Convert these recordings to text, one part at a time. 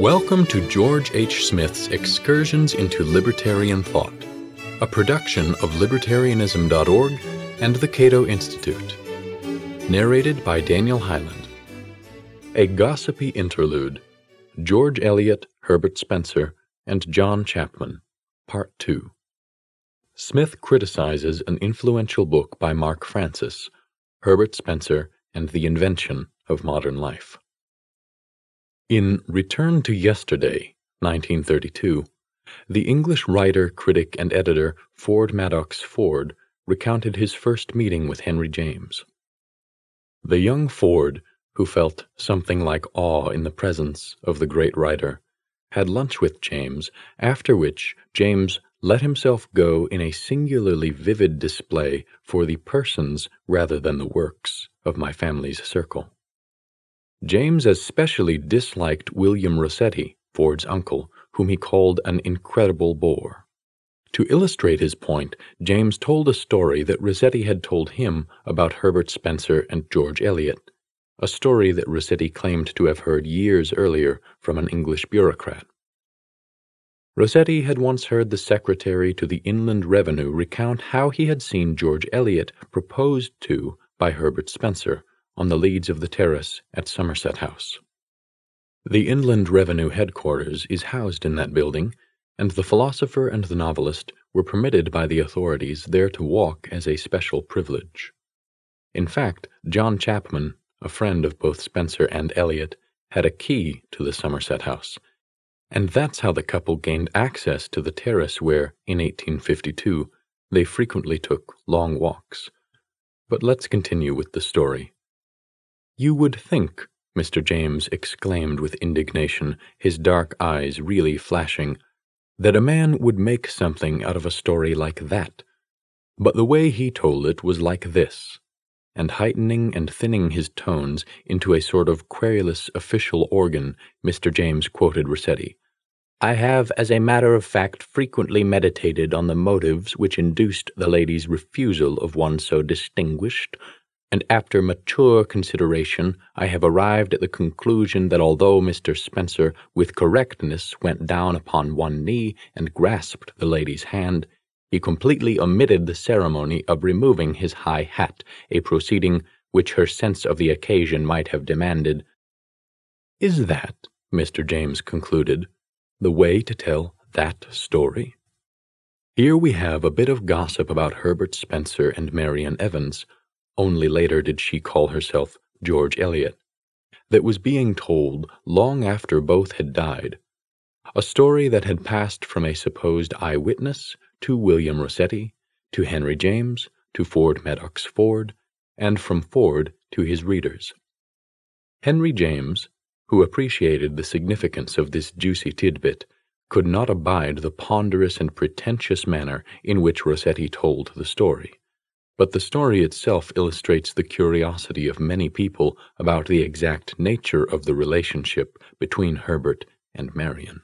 Welcome to George H. Smith's Excursions into Libertarian Thought, a production of libertarianism.org and the Cato Institute. Narrated by Daniel Hyland. A gossipy interlude George Eliot, Herbert Spencer, and John Chapman, Part 2. Smith criticizes an influential book by Mark Francis, Herbert Spencer, and the Invention of Modern Life. In Return to Yesterday, 1932, the English writer, critic, and editor Ford Madox Ford recounted his first meeting with Henry James. The young Ford, who felt something like awe in the presence of the great writer, had lunch with James, after which James let himself go in a singularly vivid display for the persons rather than the works of my family's circle. James especially disliked William Rossetti, Ford's uncle, whom he called an incredible bore. To illustrate his point, James told a story that Rossetti had told him about Herbert Spencer and George Eliot, a story that Rossetti claimed to have heard years earlier from an English bureaucrat. Rossetti had once heard the secretary to the Inland Revenue recount how he had seen George Eliot proposed to by Herbert Spencer on the leads of the terrace at Somerset House. The Inland Revenue headquarters is housed in that building, and the philosopher and the novelist were permitted by the authorities there to walk as a special privilege. In fact, John Chapman, a friend of both Spencer and Eliot, had a key to the Somerset House, and that's how the couple gained access to the terrace where, in 1852, they frequently took long walks. But let's continue with the story. You would think, Mr. James exclaimed with indignation, his dark eyes really flashing, that a man would make something out of a story like that. But the way he told it was like this, and heightening and thinning his tones into a sort of querulous official organ, Mr. James quoted Rossetti. I have, as a matter of fact, frequently meditated on the motives which induced the lady's refusal of one so distinguished and after mature consideration, I have arrived at the conclusion that although Mr. Spencer with correctness went down upon one knee and grasped the lady's hand, he completely omitted the ceremony of removing his high hat, a proceeding which her sense of the occasion might have demanded. Is that, Mr. James concluded, the way to tell that story? Here we have a bit of gossip about Herbert Spencer and Marian Evans only later did she call herself George Eliot, that was being told long after both had died, a story that had passed from a supposed eyewitness to William Rossetti, to Henry James, to Ford Madox Ford, and from Ford to his readers. Henry James, who appreciated the significance of this juicy tidbit, could not abide the ponderous and pretentious manner in which Rossetti told the story but the story itself illustrates the curiosity of many people about the exact nature of the relationship between Herbert and Marian.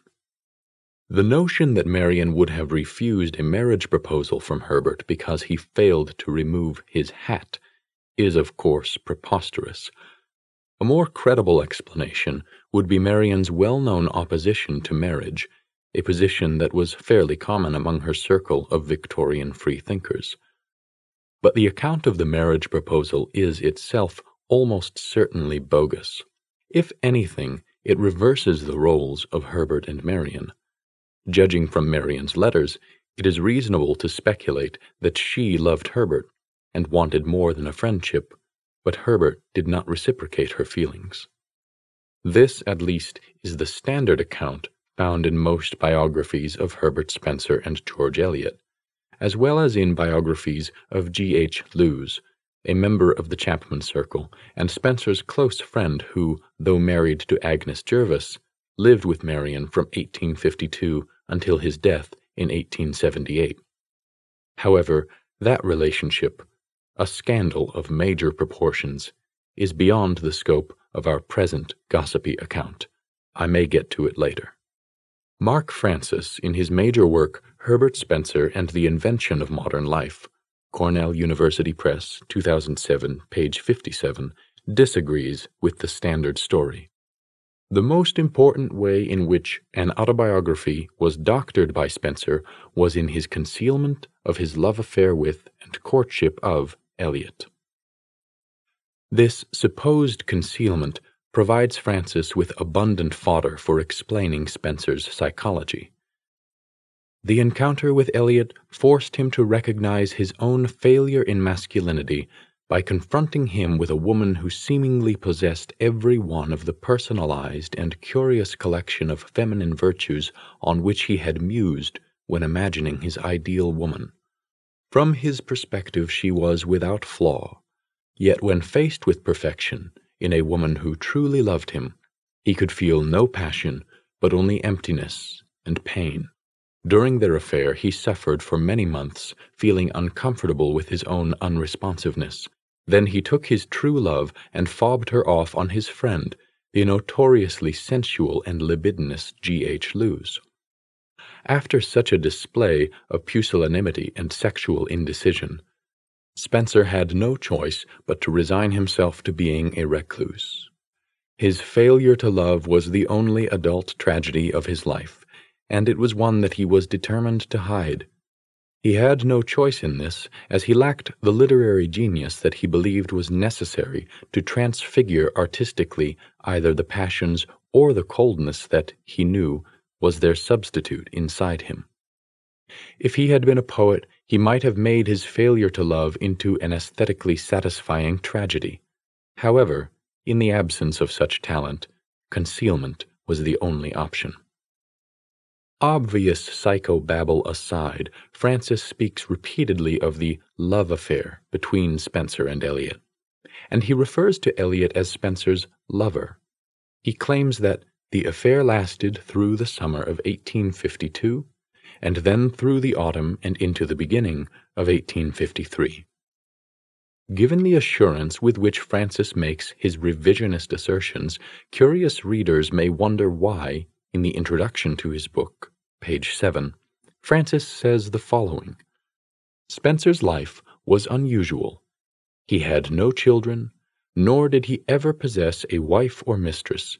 The notion that Marian would have refused a marriage proposal from Herbert because he failed to remove his hat is, of course, preposterous. A more credible explanation would be Marian's well known opposition to marriage, a position that was fairly common among her circle of Victorian freethinkers. But the account of the marriage proposal is itself almost certainly bogus. If anything, it reverses the roles of Herbert and Marian. Judging from Marian's letters, it is reasonable to speculate that she loved Herbert and wanted more than a friendship, but Herbert did not reciprocate her feelings. This, at least, is the standard account found in most biographies of Herbert Spencer and George Eliot as well as in biographies of G. H. Lewes, a member of the Chapman Circle, and Spencer's close friend who, though married to Agnes Jervis, lived with Marian from 1852 until his death in 1878. However, that relationship, a scandal of major proportions, is beyond the scope of our present gossipy account. I may get to it later. Mark Francis, in his major work Herbert Spencer and the Invention of Modern Life, Cornell University Press, 2007, page 57, disagrees with the standard story. The most important way in which an autobiography was doctored by Spencer was in his concealment of his love affair with and courtship of Eliot. This supposed concealment provides Francis with abundant fodder for explaining Spencer's psychology. The encounter with Eliot forced him to recognize his own failure in masculinity by confronting him with a woman who seemingly possessed every one of the personalized and curious collection of feminine virtues on which he had mused when imagining his ideal woman. From his perspective, she was without flaw, yet when faced with perfection in a woman who truly loved him, he could feel no passion but only emptiness and pain. During their affair, he suffered for many months, feeling uncomfortable with his own unresponsiveness, then he took his true love and fobbed her off on his friend, the notoriously sensual and libidinous G. H. Lewes. After such a display of pusillanimity and sexual indecision, Spencer had no choice but to resign himself to being a recluse. His failure to love was the only adult tragedy of his life, and it was one that he was determined to hide he had no choice in this, as he lacked the literary genius that he believed was necessary to transfigure artistically either the passions or the coldness that, he knew, was their substitute inside him. If he had been a poet, he might have made his failure to love into an aesthetically satisfying tragedy. However, in the absence of such talent, concealment was the only option. Obvious psychobabble aside, Francis speaks repeatedly of the love affair between Spencer and Eliot, and he refers to Eliot as Spencer's lover. He claims that the affair lasted through the summer of 1852 and then through the autumn and into the beginning of 1853. Given the assurance with which Francis makes his revisionist assertions, curious readers may wonder why, in the introduction to his book, page 7, Francis says the following Spencer's life was unusual. He had no children, nor did he ever possess a wife or mistress.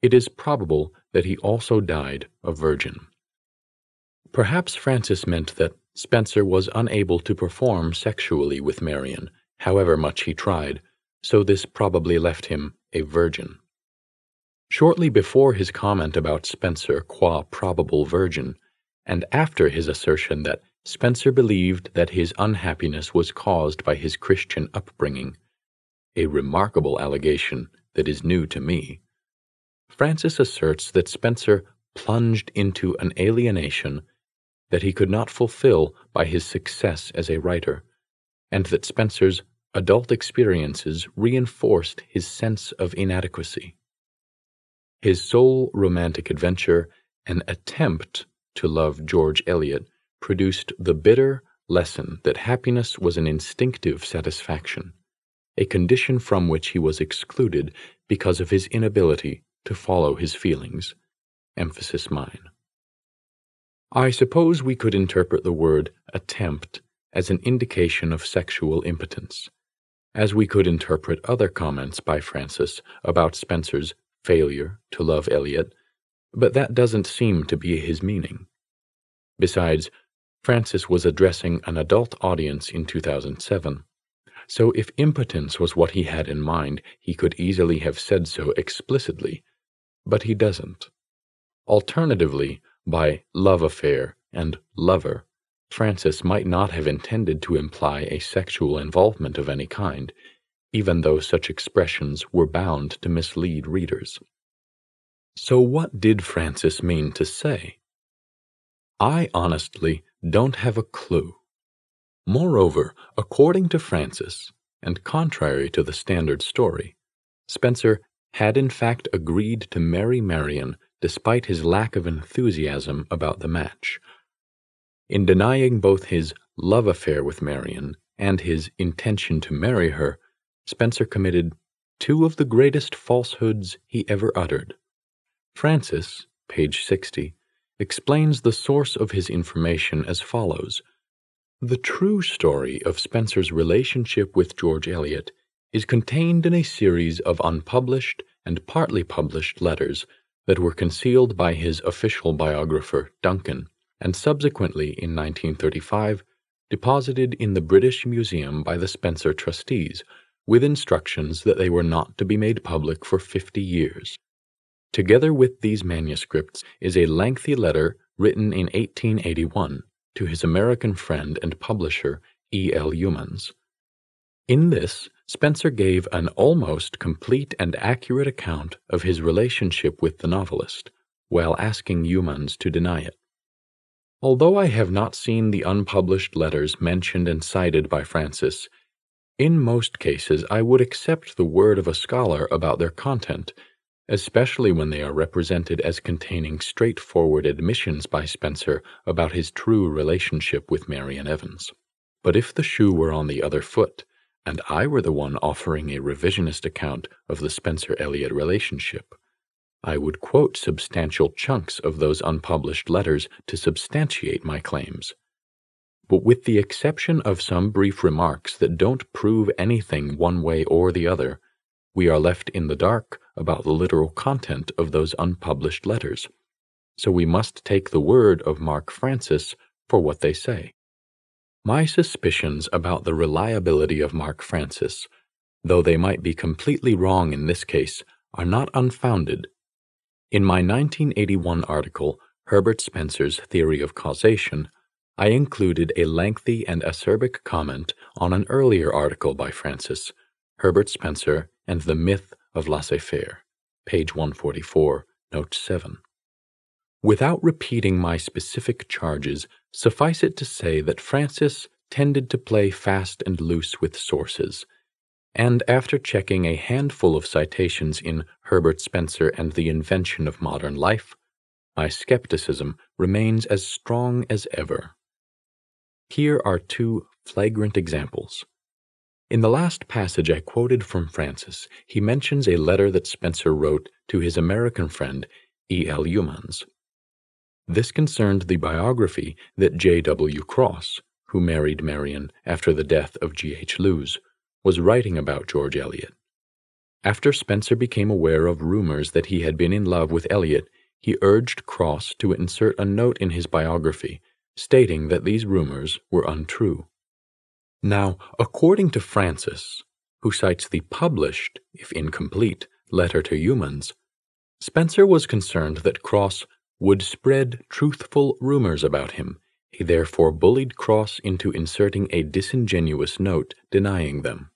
It is probable that he also died a virgin. Perhaps Francis meant that Spencer was unable to perform sexually with Marian, however much he tried, so this probably left him a virgin. Shortly before his comment about Spencer qua probable virgin, and after his assertion that Spencer believed that his unhappiness was caused by his Christian upbringing, a remarkable allegation that is new to me, Francis asserts that Spencer plunged into an alienation that he could not fulfill by his success as a writer, and that Spencer's adult experiences reinforced his sense of inadequacy. His sole romantic adventure, an attempt to love George Eliot, produced the bitter lesson that happiness was an instinctive satisfaction, a condition from which he was excluded because of his inability to follow his feelings. Emphasis mine. I suppose we could interpret the word attempt as an indication of sexual impotence, as we could interpret other comments by Francis about Spencer's failure to love Eliot, but that doesn't seem to be his meaning. Besides, Francis was addressing an adult audience in 2007, so if impotence was what he had in mind, he could easily have said so explicitly, but he doesn't. Alternatively, by love affair and lover, Francis might not have intended to imply a sexual involvement of any kind, even though such expressions were bound to mislead readers. So, what did Francis mean to say? I honestly don't have a clue. Moreover, according to Francis, and contrary to the standard story, Spencer had in fact agreed to marry Marian despite his lack of enthusiasm about the match. In denying both his love affair with Marian and his intention to marry her, Spencer committed two of the greatest falsehoods he ever uttered. Francis, page 60, explains the source of his information as follows The true story of Spencer's relationship with George Eliot is contained in a series of unpublished and partly published letters that were concealed by his official biographer, Duncan, and subsequently in 1935 deposited in the British Museum by the Spencer trustees, with instructions that they were not to be made public for 50 years. Together with these manuscripts is a lengthy letter written in 1881 to his American friend and publisher, E. L. Youmans. In this, Spencer gave an almost complete and accurate account of his relationship with the novelist, while asking Youmans to deny it. Although I have not seen the unpublished letters mentioned and cited by Francis, in most cases I would accept the word of a scholar about their content, especially when they are represented as containing straightforward admissions by Spencer about his true relationship with Marian Evans. But if the shoe were on the other foot, and I were the one offering a revisionist account of the Spencer Eliot relationship, I would quote substantial chunks of those unpublished letters to substantiate my claims. But with the exception of some brief remarks that don't prove anything one way or the other, we are left in the dark about the literal content of those unpublished letters. So we must take the word of Mark Francis for what they say. My suspicions about the reliability of Mark Francis, though they might be completely wrong in this case, are not unfounded in my 1981 article, Herbert Spencer's Theory of Causation, I included a lengthy and acerbic comment on an earlier article by Francis, Herbert Spencer and the Myth of Laissez Faire, page 144, note 7. Without repeating my specific charges, suffice it to say that Francis tended to play fast and loose with sources and after checking a handful of citations in Herbert Spencer and the Invention of Modern Life, my skepticism remains as strong as ever. Here are two flagrant examples. In the last passage I quoted from Francis, he mentions a letter that Spencer wrote to his American friend E. L. Youmans. This concerned the biography that J. W. Cross, who married Marian after the death of G. H. Lewes, was writing about George Eliot. After Spencer became aware of rumors that he had been in love with Eliot, he urged Cross to insert a note in his biography stating that these rumors were untrue. Now, according to Francis, who cites the published, if incomplete, letter to Youmans, Spencer was concerned that Cross would spread truthful rumors about him. He therefore bullied Cross into inserting a disingenuous note denying them.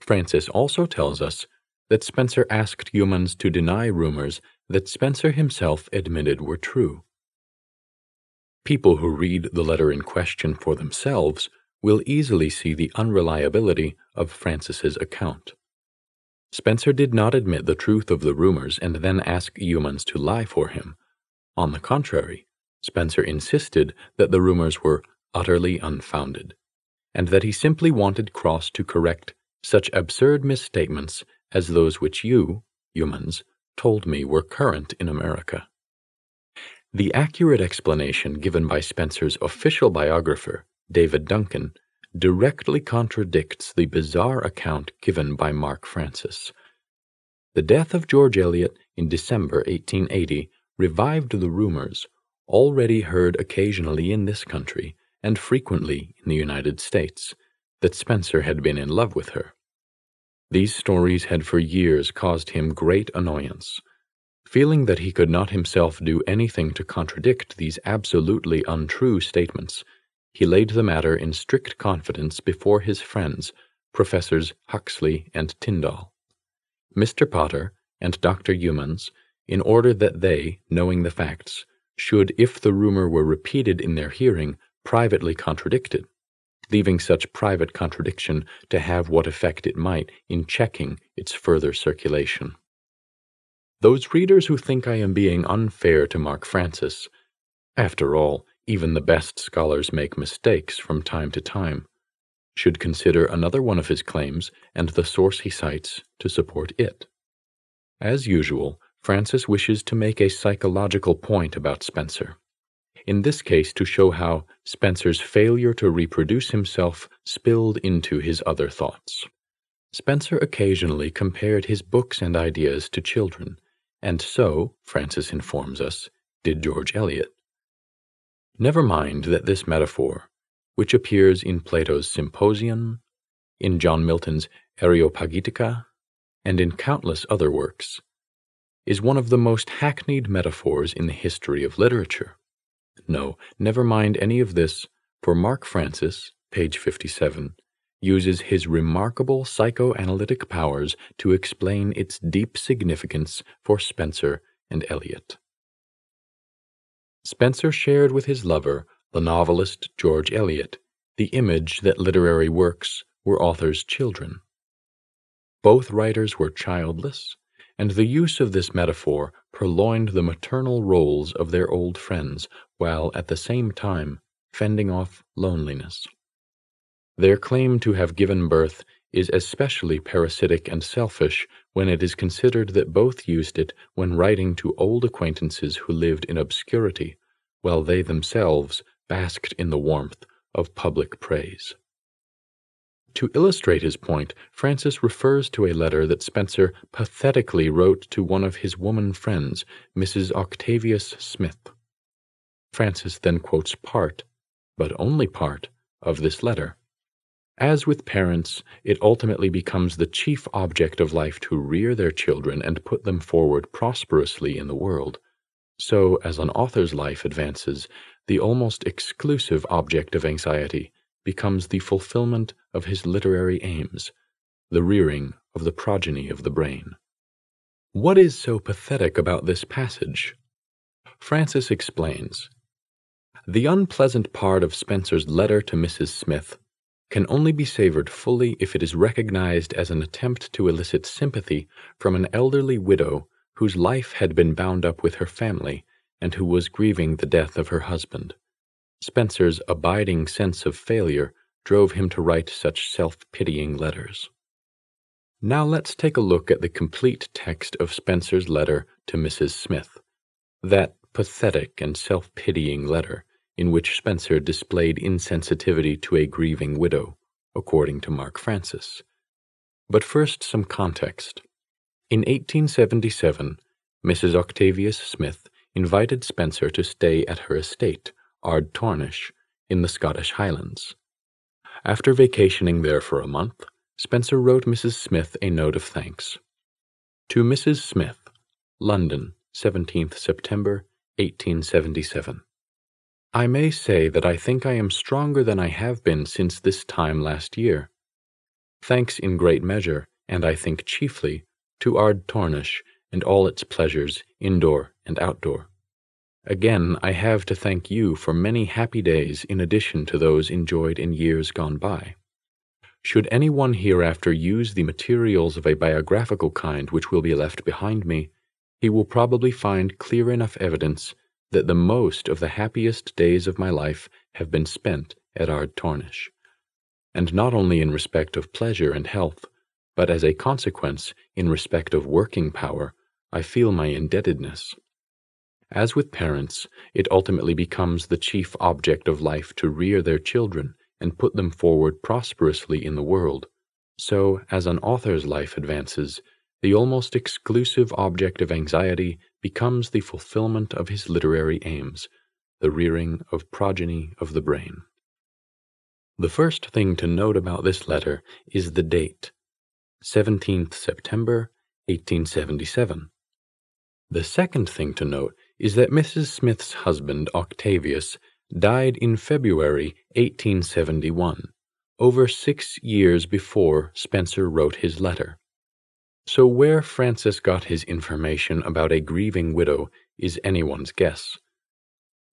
Francis also tells us that Spencer asked Youmans to deny rumors that Spencer himself admitted were true. People who read the letter in question for themselves will easily see the unreliability of Francis's account. Spencer did not admit the truth of the rumors and then ask Youmans to lie for him. On the contrary, Spencer insisted that the rumors were utterly unfounded, and that he simply wanted Cross to correct such absurd misstatements as those which you, Youmans, told me were current in America. The accurate explanation given by Spencer's official biographer, David Duncan, directly contradicts the bizarre account given by Mark Francis. The death of George Eliot in December 1880 revived the rumors, already heard occasionally in this country and frequently in the United States, that Spencer had been in love with her. These stories had for years caused him great annoyance. Feeling that he could not himself do anything to contradict these absolutely untrue statements, he laid the matter in strict confidence before his friends, Professors Huxley and Tyndall. Mr. Potter and Dr. Youmans, in order that they, knowing the facts, should, if the rumor were repeated in their hearing, privately contradict it leaving such private contradiction to have what effect it might in checking its further circulation. Those readers who think I am being unfair to Mark Francis, after all, even the best scholars make mistakes from time to time, should consider another one of his claims and the source he cites to support it. As usual, Francis wishes to make a psychological point about Spencer in this case to show how Spencer's failure to reproduce himself spilled into his other thoughts. Spencer occasionally compared his books and ideas to children, and so, Francis informs us, did George Eliot. Never mind that this metaphor, which appears in Plato's Symposium, in John Milton's Areopagitica, and in countless other works, is one of the most hackneyed metaphors in the history of literature. No, never mind any of this, for Mark Francis, page 57, uses his remarkable psychoanalytic powers to explain its deep significance for Spencer and Eliot. Spencer shared with his lover, the novelist George Eliot, the image that literary works were authors' children. Both writers were childless, and the use of this metaphor purloined the maternal roles of their old friends, while at the same time fending off loneliness. Their claim to have given birth is especially parasitic and selfish when it is considered that both used it when writing to old acquaintances who lived in obscurity, while they themselves basked in the warmth of public praise. To illustrate his point, Francis refers to a letter that Spencer pathetically wrote to one of his woman friends, Mrs. Octavius Smith. Francis then quotes part, but only part, of this letter. As with parents, it ultimately becomes the chief object of life to rear their children and put them forward prosperously in the world. So, as an author's life advances, the almost exclusive object of anxiety becomes the fulfillment of his literary aims, the rearing of the progeny of the brain. What is so pathetic about this passage? Francis explains The unpleasant part of Spencer's letter to Mrs. Smith can only be savored fully if it is recognized as an attempt to elicit sympathy from an elderly widow whose life had been bound up with her family and who was grieving the death of her husband. Spencer's abiding sense of failure drove him to write such self pitying letters. Now let's take a look at the complete text of Spencer's letter to Mrs. Smith, that pathetic and self pitying letter in which Spencer displayed insensitivity to a grieving widow, according to Mark Francis. But first, some context. In 1877, Mrs. Octavius Smith invited Spencer to stay at her estate, Ardtornish, in the Scottish Highlands. After vacationing there for a month, Spencer wrote Mrs. Smith a note of thanks. To Mrs. Smith, London, 17th September, 1877. I may say that I think I am stronger than I have been since this time last year. Thanks in great measure, and I think chiefly, to Ardtornish and all its pleasures, indoor and outdoor. Again, I have to thank you for many happy days in addition to those enjoyed in years gone by. Should any one hereafter use the materials of a biographical kind which will be left behind me, he will probably find clear enough evidence that the most of the happiest days of my life have been spent at Ardtornish, and not only in respect of pleasure and health, but as a consequence in respect of working power, I feel my indebtedness. As with parents, it ultimately becomes the chief object of life to rear their children and put them forward prosperously in the world. So, as an author's life advances, the almost exclusive object of anxiety becomes the fulfillment of his literary aims, the rearing of progeny of the brain. The first thing to note about this letter is the date 17th September 1877. The second thing to note is that Mrs. Smith's husband, Octavius, died in February 1871, over six years before Spencer wrote his letter. So, where Francis got his information about a grieving widow is anyone's guess.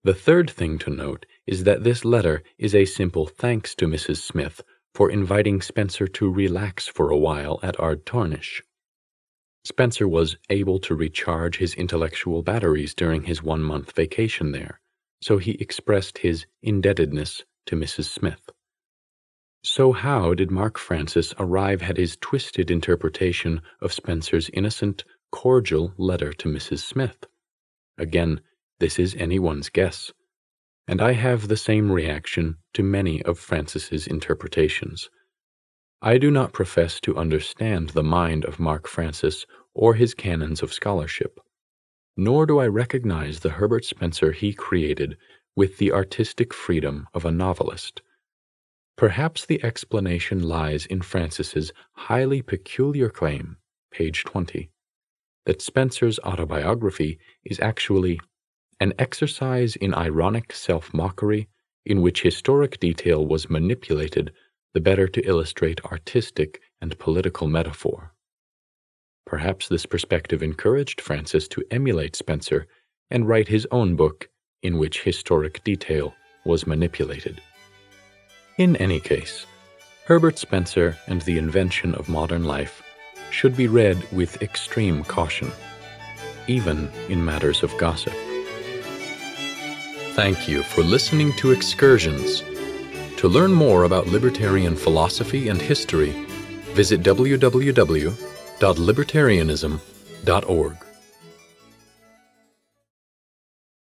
The third thing to note is that this letter is a simple thanks to Mrs. Smith for inviting Spencer to relax for a while at Ardtornish. Spencer was able to recharge his intellectual batteries during his one month vacation there, so he expressed his indebtedness to Mrs. Smith. So, how did Mark Francis arrive at his twisted interpretation of Spencer's innocent, cordial letter to Mrs. Smith? Again, this is anyone's guess, and I have the same reaction to many of Francis's interpretations. I do not profess to understand the mind of Mark Francis or his canons of scholarship, nor do I recognize the Herbert Spencer he created with the artistic freedom of a novelist. Perhaps the explanation lies in Francis's highly peculiar claim, page 20, that Spencer's autobiography is actually an exercise in ironic self mockery in which historic detail was manipulated the better to illustrate artistic and political metaphor. Perhaps this perspective encouraged Francis to emulate Spencer and write his own book in which historic detail was manipulated. In any case, Herbert Spencer and the Invention of Modern Life should be read with extreme caution, even in matters of gossip. Thank you for listening to Excursions. To learn more about libertarian philosophy and history, visit www.libertarianism.org.